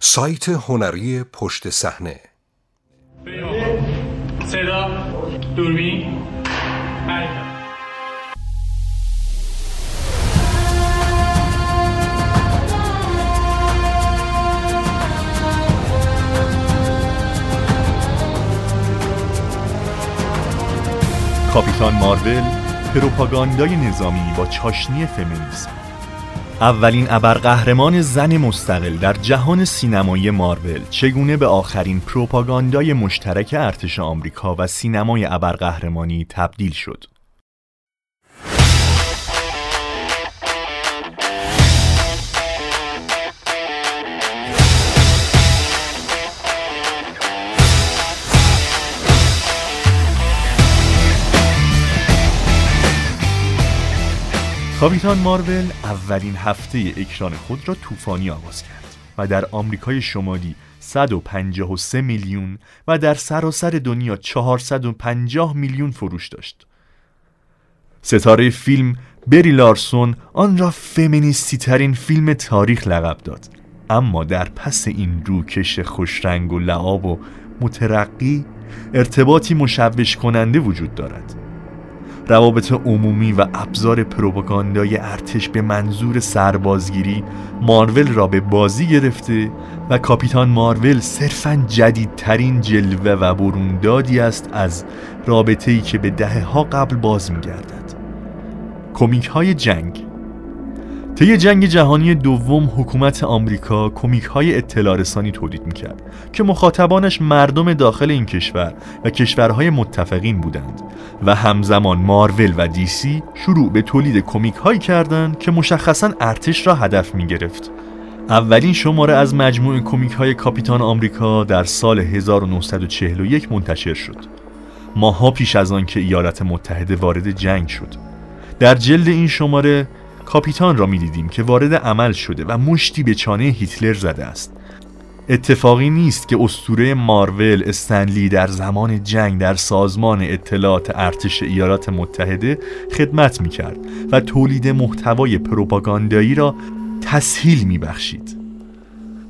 سایت هنری پشت صحنه. صدا دوربین. کاپیتان مارول پروپاگاندای نظامی با چاشنی فمینیسم. اولین ابرقهرمان زن مستقل در جهان سینمایی مارول چگونه به آخرین پروپاگاندای مشترک ارتش آمریکا و سینمای ابرقهرمانی تبدیل شد؟ کاپیتان مارول اولین هفته اکران خود را طوفانی آغاز کرد و در آمریکای شمالی 153 میلیون و در سراسر دنیا 450 میلیون فروش داشت. ستاره فیلم بری لارسون آن را فمینیستی ترین فیلم تاریخ لقب داد اما در پس این روکش خوشرنگ و لعاب و مترقی ارتباطی مشوش کننده وجود دارد روابط عمومی و ابزار پروپاگاندای ارتش به منظور سربازگیری مارول را به بازی گرفته و کاپیتان مارول صرفا جدیدترین جلوه و بروندادی است از رابطه‌ای که به دهه ها قبل باز می‌گردد. کمیک های جنگ طی جنگ جهانی دوم حکومت آمریکا کمیک های اطلاع رسانی تولید می‌کرد که مخاطبانش مردم داخل این کشور و کشورهای متفقین بودند و همزمان مارول و دیسی شروع به تولید کمیک هایی کردند که مشخصا ارتش را هدف می گرفت. اولین شماره از مجموع کمیک های کاپیتان آمریکا در سال 1941 منتشر شد. ماها پیش از آن که ایالات متحده وارد جنگ شد. در جلد این شماره کاپیتان را می‌دیدیم که وارد عمل شده و مشتی به چانه هیتلر زده است اتفاقی نیست که استوره مارول استنلی در زمان جنگ در سازمان اطلاعات ارتش ایالات متحده خدمت می کرد و تولید محتوای پروپاگاندایی را تسهیل می بخشید.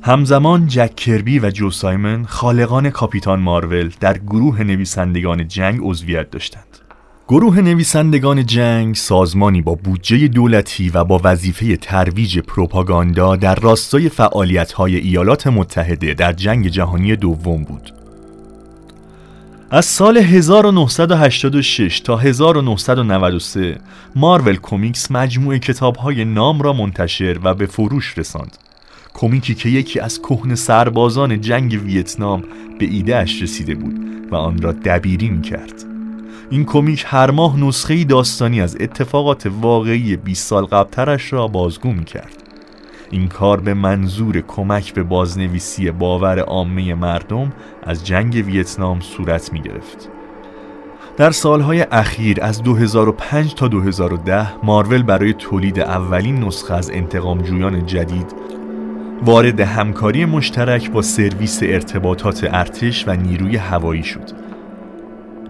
همزمان جک کربی و جو سایمن خالقان کاپیتان مارول در گروه نویسندگان جنگ عضویت داشتند. گروه نویسندگان جنگ سازمانی با بودجه دولتی و با وظیفه ترویج پروپاگاندا در راستای فعالیت‌های ایالات متحده در جنگ جهانی دوم بود. از سال 1986 تا 1993 مارول کومیکس مجموعه کتاب‌های نام را منتشر و به فروش رساند. کمیکی که یکی از کهن سربازان جنگ ویتنام به ایده اش رسیده بود و آن را دبیری می کرد. این کمیک هر ماه نسخه داستانی از اتفاقات واقعی 20 سال قبلترش را بازگو می کرد. این کار به منظور کمک به بازنویسی باور عامه مردم از جنگ ویتنام صورت می گرفت. در سالهای اخیر از 2005 تا 2010 مارول برای تولید اولین نسخه از انتقام جویان جدید وارد همکاری مشترک با سرویس ارتباطات ارتش و نیروی هوایی شد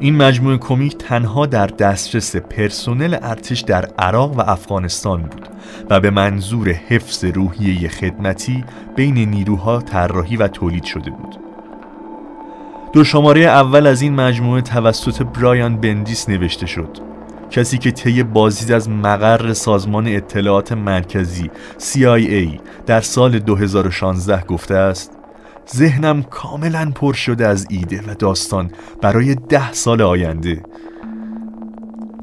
این مجموعه کمیک تنها در دسترس پرسنل ارتش در عراق و افغانستان بود و به منظور حفظ روحیه خدمتی بین نیروها طراحی و تولید شده بود. دو شماره اول از این مجموعه توسط برایان بندیس نوشته شد کسی که طی بازدید از مقر سازمان اطلاعات مرکزی CIA در سال 2016 گفته است ذهنم کاملا پر شده از ایده و داستان برای ده سال آینده.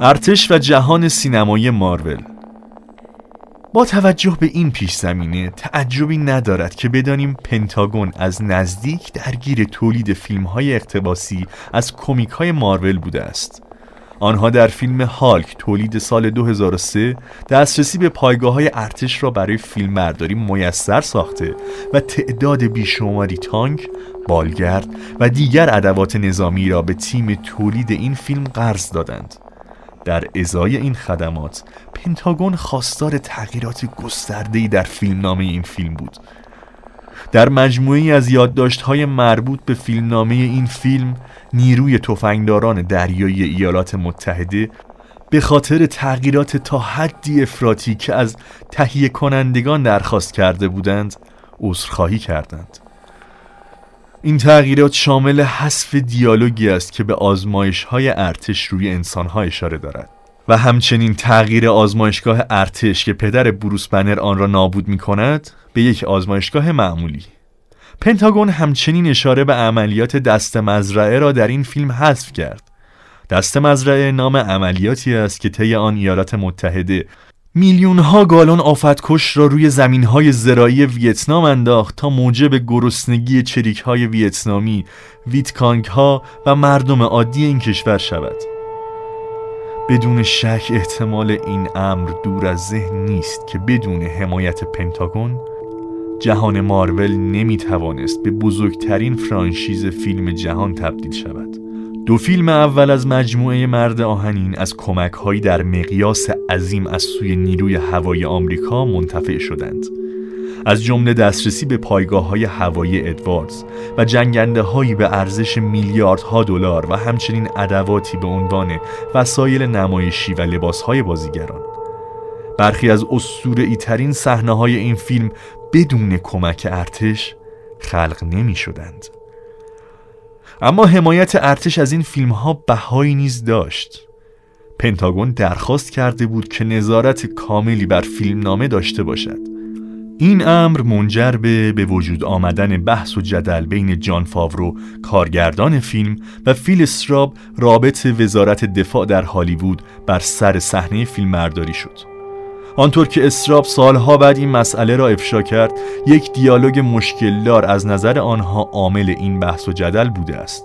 ارتش و جهان سینمایی مارول. با توجه به این پیش زمینه تعجبی ندارد که بدانیم پنتاگون از نزدیک درگیر تولید فیلم های اقتباسی از کمیک های مارول بوده است. آنها در فیلم هالک تولید سال 2003 دسترسی به پایگاه های ارتش را برای فیلم برداری میسر ساخته و تعداد بیشماری تانک، بالگرد و دیگر ادوات نظامی را به تیم تولید این فیلم قرض دادند. در ازای این خدمات پنتاگون خواستار تغییرات گسترده‌ای در فیلمنامه این فیلم بود در مجموعی از یادداشت‌های مربوط به فیلمنامه این فیلم نیروی تفنگداران دریایی ایالات متحده به خاطر تغییرات تا حدی افراطی که از تهیه کنندگان درخواست کرده بودند عذرخواهی کردند. این تغییرات شامل حذف دیالوگی است که به آزمایش های ارتش روی انسان ها اشاره دارد. و همچنین تغییر آزمایشگاه ارتش که پدر بروس بنر آن را نابود می کند به یک آزمایشگاه معمولی پنتاگون همچنین اشاره به عملیات دست مزرعه را در این فیلم حذف کرد دست مزرعه نام عملیاتی است که طی آن ایالات متحده میلیون ها گالون آفتکش را روی زمین های زراعی ویتنام انداخت تا موجب گرسنگی چریک های ویتنامی، ویتکانگ ها و مردم عادی این کشور شود. بدون شک احتمال این امر دور از ذهن نیست که بدون حمایت پنتاگون جهان مارول نمی توانست به بزرگترین فرانشیز فیلم جهان تبدیل شود. دو فیلم اول از مجموعه مرد آهنین از کمک در مقیاس عظیم از سوی نیروی هوایی آمریکا منتفع شدند از جمله دسترسی به پایگاه های هوایی ادواردز و جنگنده هایی به ارزش میلیاردها دلار و همچنین ادواتی به عنوان وسایل نمایشی و لباس های بازیگران. برخی از اسطوره‌ای ترین صحنه های این فیلم بدون کمک ارتش خلق نمی شدند. اما حمایت ارتش از این فیلم ها بهایی نیز داشت. پنتاگون درخواست کرده بود که نظارت کاملی بر فیلم نامه داشته باشد. این امر منجر به به وجود آمدن بحث و جدل بین جان فاورو کارگردان فیلم و فیل استراب رابط وزارت دفاع در هالیوود بر سر صحنه فیلم مرداری شد. آنطور که استراب سالها بعد این مسئله را افشا کرد یک دیالوگ مشکلدار از نظر آنها عامل این بحث و جدل بوده است.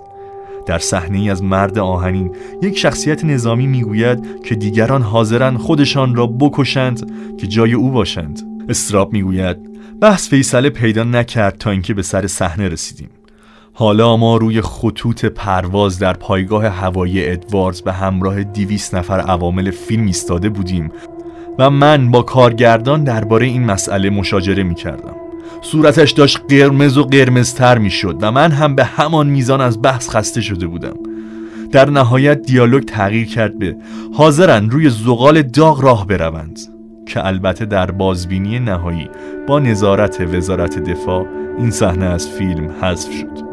در صحنه ای از مرد آهنین یک شخصیت نظامی می‌گوید که دیگران حاضرن خودشان را بکشند که جای او باشند. استراب می‌گوید. بحث فیصله پیدا نکرد تا اینکه به سر صحنه رسیدیم. حالا ما روی خطوط پرواز در پایگاه هوایی ادواردز به همراه دیویس نفر عوامل فیلم ایستاده بودیم و من با کارگردان درباره این مسئله مشاجره می کردم صورتش داشت قرمز و قرمزتر می شد و من هم به همان میزان از بحث خسته شده بودم. در نهایت دیالوگ تغییر کرد به حاضرن روی زغال داغ راه بروند. که البته در بازبینی نهایی با نظارت وزارت دفاع این صحنه از فیلم حذف شد.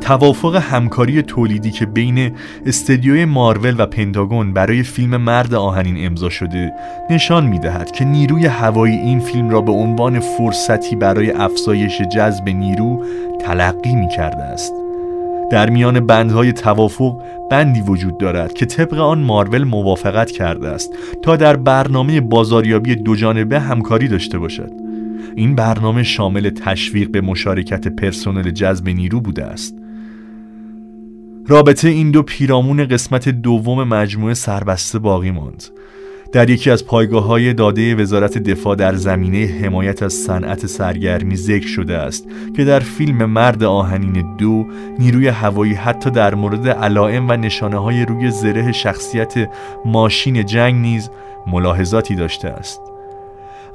توافق همکاری تولیدی که بین استدیوی مارول و پنتاگون برای فیلم مرد آهنین امضا شده نشان می‌دهد که نیروی هوایی این فیلم را به عنوان فرصتی برای افزایش جذب نیرو تلقی می کرده است. در میان بندهای توافق بندی وجود دارد که طبق آن مارول موافقت کرده است تا در برنامه بازاریابی دو جانبه همکاری داشته باشد. این برنامه شامل تشویق به مشارکت پرسنل جذب نیرو بوده است. رابطه این دو پیرامون قسمت دوم مجموعه سربسته باقی ماند. در یکی از پایگاه های داده وزارت دفاع در زمینه حمایت از صنعت سرگرمی ذکر شده است که در فیلم مرد آهنین دو نیروی هوایی حتی در مورد علائم و نشانه های روی زره شخصیت ماشین جنگ نیز ملاحظاتی داشته است.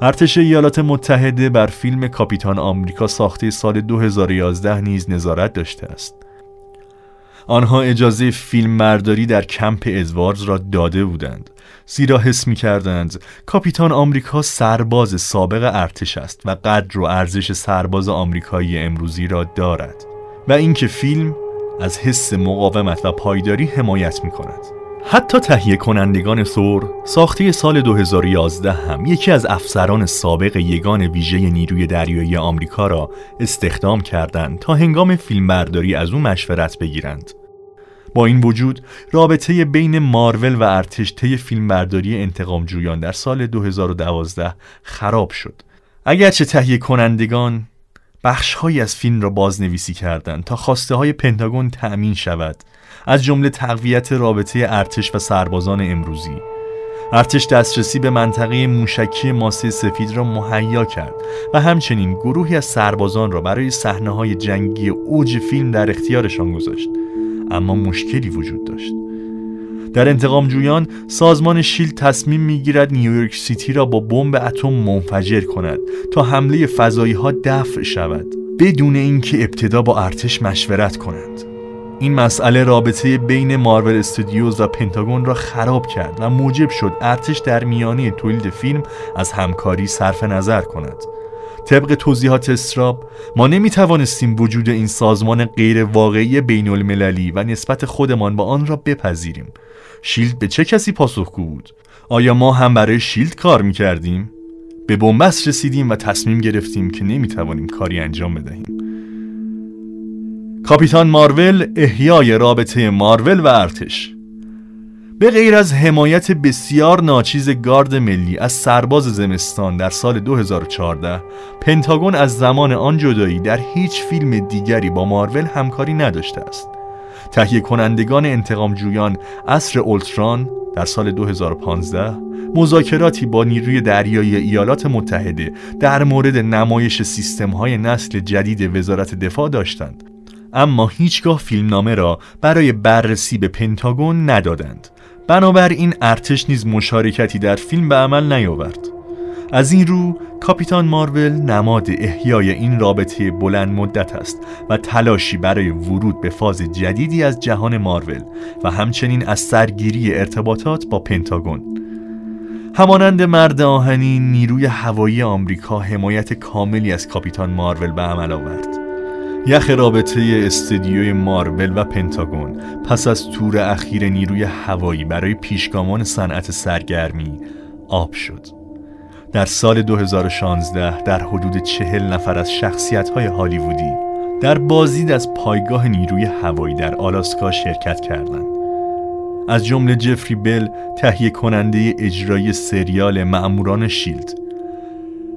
ارتش ایالات متحده بر فیلم کاپیتان آمریکا ساخته سال 2011 نیز نظارت داشته است. آنها اجازه فیلم مرداری در کمپ ادواردز را داده بودند. زیرا حس می کردند کاپیتان آمریکا سرباز سابق ارتش است و قدر و ارزش سرباز آمریکایی امروزی را دارد و اینکه فیلم از حس مقاومت و پایداری حمایت می کند حتی تهیه کنندگان ثور ساخته سال 2011 هم یکی از افسران سابق یگان ویژه نیروی دریایی آمریکا را استخدام کردند تا هنگام فیلمبرداری از او مشورت بگیرند. با این وجود رابطه بین مارول و ارتش طی فیلمبرداری انتقام جویان در سال 2012 خراب شد. اگرچه تهیه کنندگان بخشهایی از فیلم را بازنویسی کردند تا خواسته های پنتاگون تأمین شود از جمله تقویت رابطه ارتش و سربازان امروزی. ارتش دسترسی به منطقه موشکی ماسه سفید را مهیا کرد و همچنین گروهی از سربازان را برای صحنه های جنگی اوج فیلم در اختیارشان گذاشت. اما مشکلی وجود داشت. در انتقام جویان سازمان شیل تصمیم می‌گیرد نیویورک سیتی را با بمب اتم منفجر کند تا حمله فضایی ها دفع شود بدون اینکه ابتدا با ارتش مشورت کنند. این مسئله رابطه بین مارول استودیوز و پنتاگون را خراب کرد و موجب شد ارتش در میانه تولید فیلم از همکاری صرف نظر کند طبق توضیحات استراب ما نمی توانستیم وجود این سازمان غیر واقعی بین المللی و نسبت خودمان با آن را بپذیریم شیلد به چه کسی پاسخگو بود؟ آیا ما هم برای شیلد کار می کردیم؟ به بنبست رسیدیم و تصمیم گرفتیم که نمی توانیم کاری انجام بدهیم کاپیتان مارول احیای رابطه مارول و ارتش. به غیر از حمایت بسیار ناچیز گارد ملی از سرباز زمستان در سال 2014 پنتاگون از زمان آن جدایی در هیچ فیلم دیگری با مارول همکاری نداشته است. تهیه کنندگان انتقام جویان اصر اولتران در سال 2015 مذاکراتی با نیروی دریایی ایالات متحده در مورد نمایش سیستم های نسل جدید وزارت دفاع داشتند. اما هیچگاه فیلمنامه را برای بررسی به پنتاگون ندادند. بنابراین ارتش نیز مشارکتی در فیلم به عمل نیاورد. از این رو کاپیتان مارول نماد احیای این رابطه بلند مدت است و تلاشی برای ورود به فاز جدیدی از جهان مارول و همچنین از سرگیری ارتباطات با پنتاگون. همانند مرد آهنی نیروی هوایی آمریکا حمایت کاملی از کاپیتان مارول به عمل آورد. یخ رابطه استدیوی مارول و پنتاگون پس از تور اخیر نیروی هوایی برای پیشگامان صنعت سرگرمی آب شد. در سال 2016 در حدود چهل نفر از شخصیت های هالیوودی در بازدید از پایگاه نیروی هوایی در آلاسکا شرکت کردند. از جمله جفری بل تهیه کننده اجرایی سریال معموران شیلد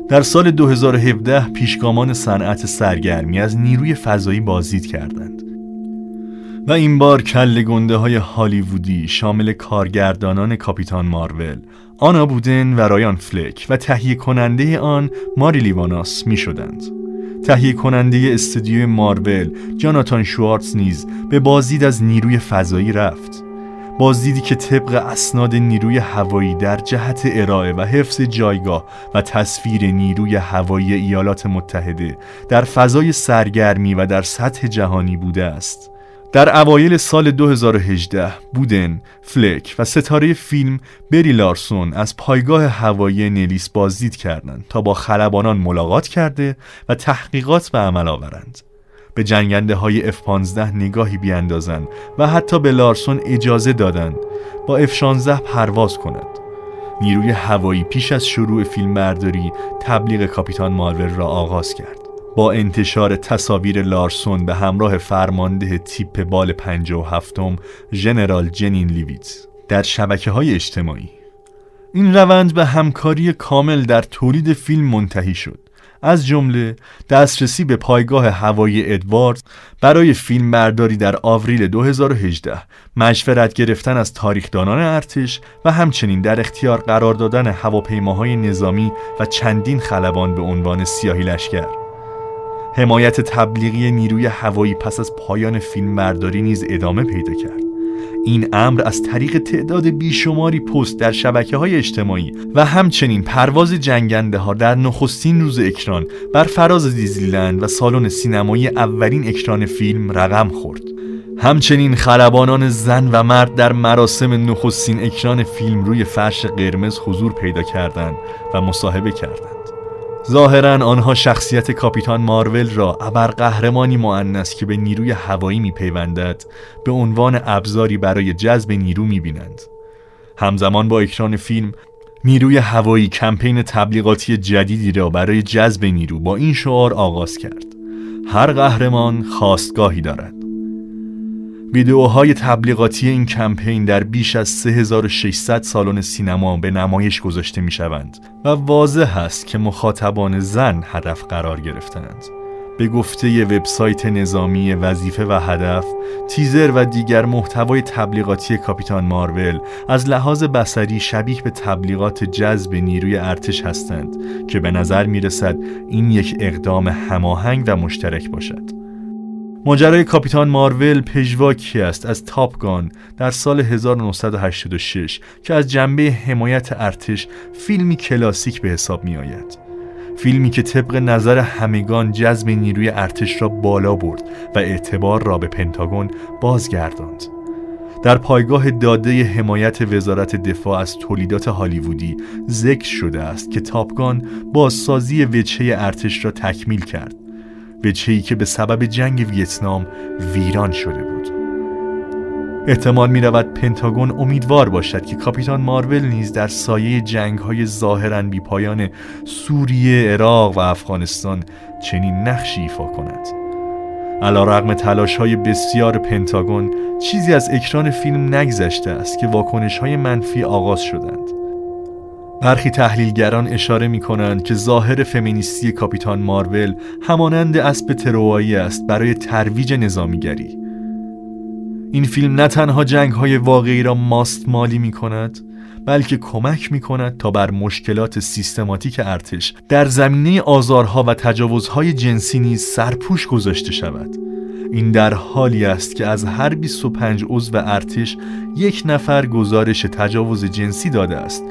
در سال 2017 پیشگامان صنعت سرگرمی از نیروی فضایی بازدید کردند و این بار کل گنده های هالیوودی شامل کارگردانان کاپیتان مارول آنا بودن و رایان فلک و تهیه کننده آن ماری لیواناس می شدند. تهیه کننده استودیوی مارول جاناتان شوارتز نیز به بازدید از نیروی فضایی رفت بازدیدی که طبق اسناد نیروی هوایی در جهت ارائه و حفظ جایگاه و تصویر نیروی هوایی ایالات متحده در فضای سرگرمی و در سطح جهانی بوده است در اوایل سال 2018 بودن، فلک و ستاره فیلم بری لارسون از پایگاه هوایی نلیس بازدید کردند تا با خلبانان ملاقات کرده و تحقیقات به عمل آورند. به جنگنده های F-15 نگاهی بیاندازند و حتی به لارسون اجازه دادند با F-16 پرواز کند. نیروی هوایی پیش از شروع فیلم برداری تبلیغ کاپیتان مارول را آغاز کرد. با انتشار تصاویر لارسون به همراه فرمانده تیپ بال 57 ژنرال جنین لیویتز در شبکه های اجتماعی این روند به همکاری کامل در تولید فیلم منتهی شد از جمله دسترسی به پایگاه هوایی ادواردز برای فیلم برداری در آوریل 2018 مشورت گرفتن از تاریخدانان ارتش و همچنین در اختیار قرار دادن هواپیماهای نظامی و چندین خلبان به عنوان سیاهی لشکر. حمایت تبلیغی نیروی هوایی پس از پایان فیلم برداری نیز ادامه پیدا کرد. این امر از طریق تعداد بیشماری پست در شبکه های اجتماعی و همچنین پرواز جنگنده ها در نخستین روز اکران بر فراز دیزیلند و سالن سینمایی اولین اکران فیلم رقم خورد. همچنین خلبانان زن و مرد در مراسم نخستین اکران فیلم روی فرش قرمز حضور پیدا کردند و مصاحبه کردند. ظاهرا آنها شخصیت کاپیتان مارول را ابرقهرمانی معنس که به نیروی هوایی میپیوندد به عنوان ابزاری برای جذب نیرو می‌بینند. همزمان با اکران فیلم نیروی هوایی کمپین تبلیغاتی جدیدی را برای جذب نیرو با این شعار آغاز کرد. هر قهرمان خواستگاهی دارد. ویدئوهای تبلیغاتی این کمپین در بیش از 3600 سالن سینما به نمایش گذاشته می شوند و واضح است که مخاطبان زن هدف قرار گرفتند. به گفته وبسایت نظامی وظیفه و هدف تیزر و دیگر محتوای تبلیغاتی کاپیتان مارول از لحاظ بسری شبیه به تبلیغات جذب نیروی ارتش هستند که به نظر می رسد این یک اقدام هماهنگ و مشترک باشد ماجرای کاپیتان مارول پژواکی است از تاپگان در سال 1986 که از جنبه حمایت ارتش فیلمی کلاسیک به حساب می آید. فیلمی که طبق نظر همگان جذب نیروی ارتش را بالا برد و اعتبار را به پنتاگون بازگرداند. در پایگاه داده حمایت وزارت دفاع از تولیدات هالیوودی ذکر شده است که تاپگان بازسازی وجهه ارتش را تکمیل کرد وجهی که به سبب جنگ ویتنام ویران شده بود. احتمال می رود پنتاگون امیدوار باشد که کاپیتان مارول نیز در سایه جنگ های ظاهرا بی پایان سوریه، عراق و افغانستان چنین نقشی ایفا کند. علا رقم تلاش های بسیار پنتاگون چیزی از اکران فیلم نگذشته است که واکنش های منفی آغاز شدند. برخی تحلیلگران اشاره می کنند که ظاهر فمینیستی کاپیتان مارول همانند اسب تروایی است برای ترویج نظامیگری. این فیلم نه تنها جنگ های واقعی را ماست مالی می کند بلکه کمک می کند تا بر مشکلات سیستماتیک ارتش در زمینه آزارها و تجاوزهای جنسی نیز سرپوش گذاشته شود. این در حالی است که از هر 25 عضو ارتش یک نفر گزارش تجاوز جنسی داده است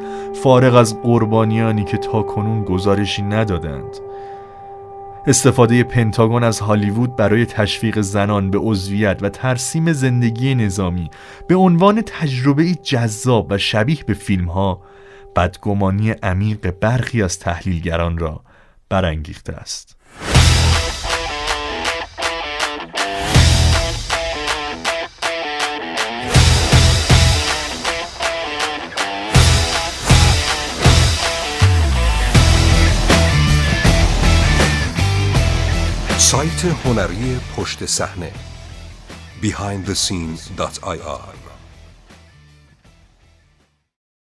فارغ از قربانیانی که تا کنون گزارشی ندادند استفاده پنتاگون از هالیوود برای تشویق زنان به عضویت و ترسیم زندگی نظامی به عنوان تجربه جذاب و شبیه به فیلم ها بدگمانی عمیق برخی از تحلیلگران را برانگیخته است. سایت هنری پشت صحنه behindthescenes.ir